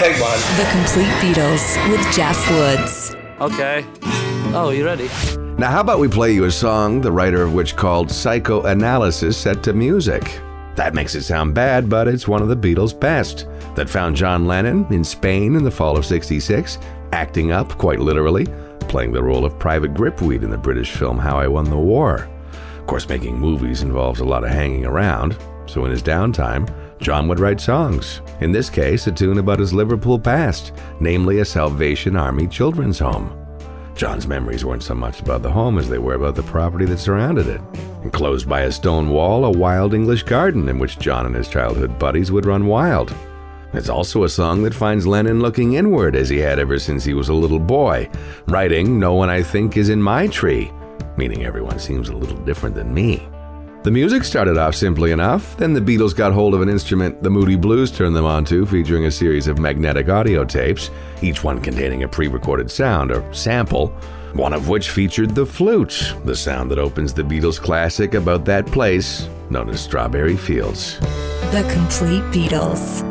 Take one. The Complete Beatles with Jeff Woods. Okay. Oh, you ready? Now, how about we play you a song, the writer of which called Psychoanalysis set to music? That makes it sound bad, but it's one of the Beatles' best. That found John Lennon in Spain in the fall of 66, acting up, quite literally, playing the role of Private Gripweed in the British film How I Won the War. Of course, making movies involves a lot of hanging around, so in his downtime, John would write songs. In this case, a tune about his Liverpool past, namely a Salvation Army children's home. John's memories weren't so much about the home as they were about the property that surrounded it. Enclosed by a stone wall, a wild English garden in which John and his childhood buddies would run wild. It's also a song that finds Lennon looking inward as he had ever since he was a little boy, writing, No one I think is in my tree, meaning everyone seems a little different than me. The music started off simply enough, then the Beatles got hold of an instrument the Moody Blues turned them onto, featuring a series of magnetic audio tapes, each one containing a pre recorded sound or sample, one of which featured the flute, the sound that opens the Beatles classic about that place known as Strawberry Fields. The Complete Beatles.